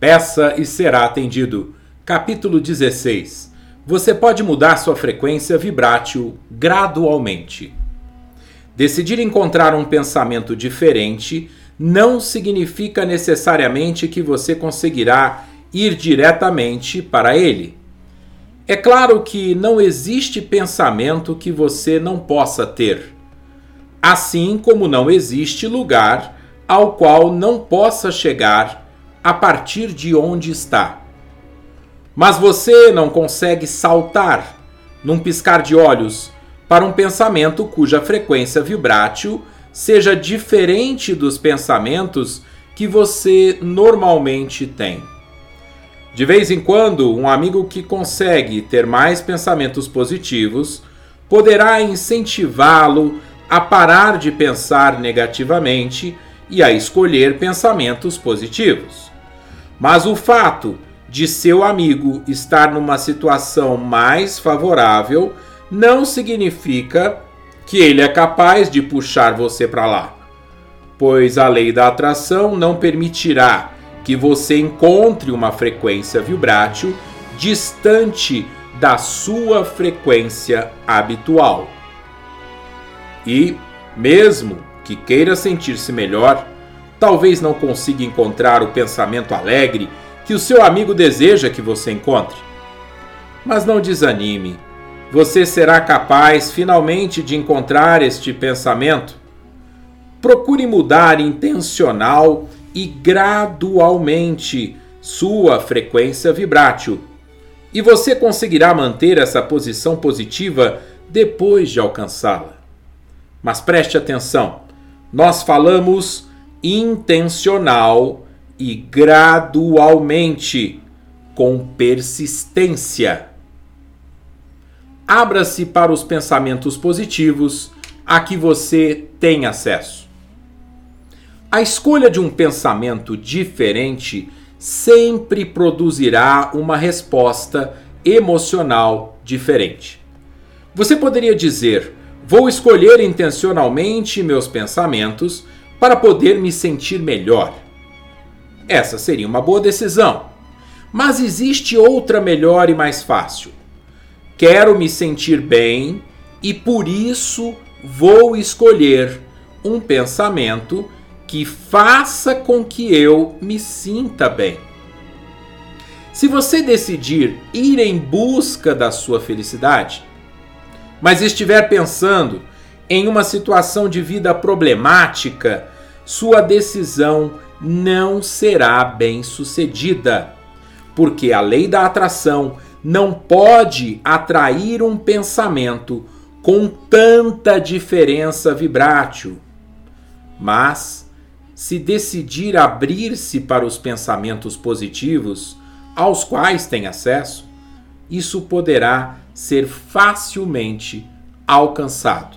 Peça e será atendido. Capítulo 16. Você pode mudar sua frequência vibrátil gradualmente. Decidir encontrar um pensamento diferente não significa necessariamente que você conseguirá ir diretamente para ele. É claro que não existe pensamento que você não possa ter, assim como não existe lugar ao qual não possa chegar a partir de onde está. Mas você não consegue saltar, num piscar de olhos, para um pensamento cuja frequência vibrátil seja diferente dos pensamentos que você normalmente tem. De vez em quando, um amigo que consegue ter mais pensamentos positivos poderá incentivá-lo a parar de pensar negativamente e a escolher pensamentos positivos. Mas o fato de seu amigo estar numa situação mais favorável não significa que ele é capaz de puxar você para lá, pois a lei da atração não permitirá que você encontre uma frequência vibrátil distante da sua frequência habitual. E, mesmo que queira sentir-se melhor, talvez não consiga encontrar o pensamento alegre que o seu amigo deseja que você encontre. Mas não desanime. Você será capaz finalmente de encontrar este pensamento. Procure mudar intencional e gradualmente sua frequência vibrátil. E você conseguirá manter essa posição positiva depois de alcançá-la. Mas preste atenção, nós falamos intencional e gradualmente, com persistência. Abra-se para os pensamentos positivos a que você tem acesso. A escolha de um pensamento diferente sempre produzirá uma resposta emocional diferente. Você poderia dizer: Vou escolher intencionalmente meus pensamentos para poder me sentir melhor. Essa seria uma boa decisão. Mas existe outra melhor e mais fácil. Quero me sentir bem e por isso vou escolher um pensamento que faça com que eu me sinta bem. Se você decidir ir em busca da sua felicidade, mas estiver pensando em uma situação de vida problemática, sua decisão não será bem sucedida, porque a lei da atração não pode atrair um pensamento com tanta diferença vibrátil. Mas, se decidir abrir-se para os pensamentos positivos aos quais tem acesso, isso poderá ser facilmente alcançado.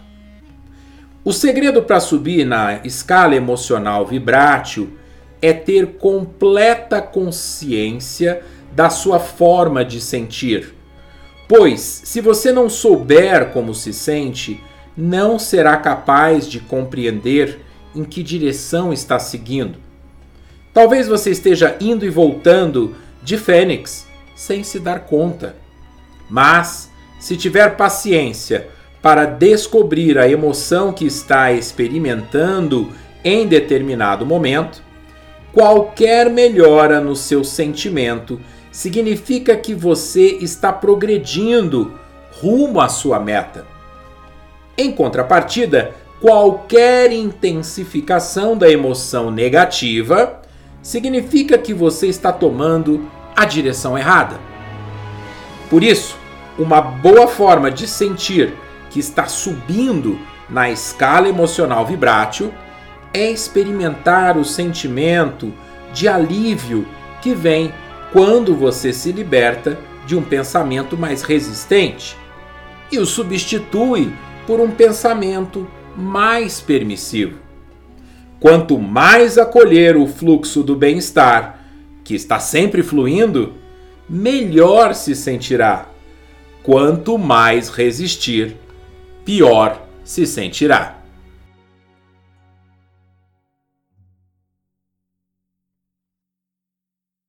O segredo para subir na escala emocional vibrátil é ter completa consciência da sua forma de sentir. Pois, se você não souber como se sente, não será capaz de compreender em que direção está seguindo. Talvez você esteja indo e voltando de Fênix sem se dar conta. Mas, se tiver paciência, para descobrir a emoção que está experimentando em determinado momento, qualquer melhora no seu sentimento significa que você está progredindo rumo à sua meta. Em contrapartida, qualquer intensificação da emoção negativa significa que você está tomando a direção errada. Por isso, uma boa forma de sentir que está subindo na escala emocional vibrátil é experimentar o sentimento de alívio que vem quando você se liberta de um pensamento mais resistente e o substitui por um pensamento mais permissivo. Quanto mais acolher o fluxo do bem-estar, que está sempre fluindo, melhor se sentirá. Quanto mais resistir, pior se sentirá.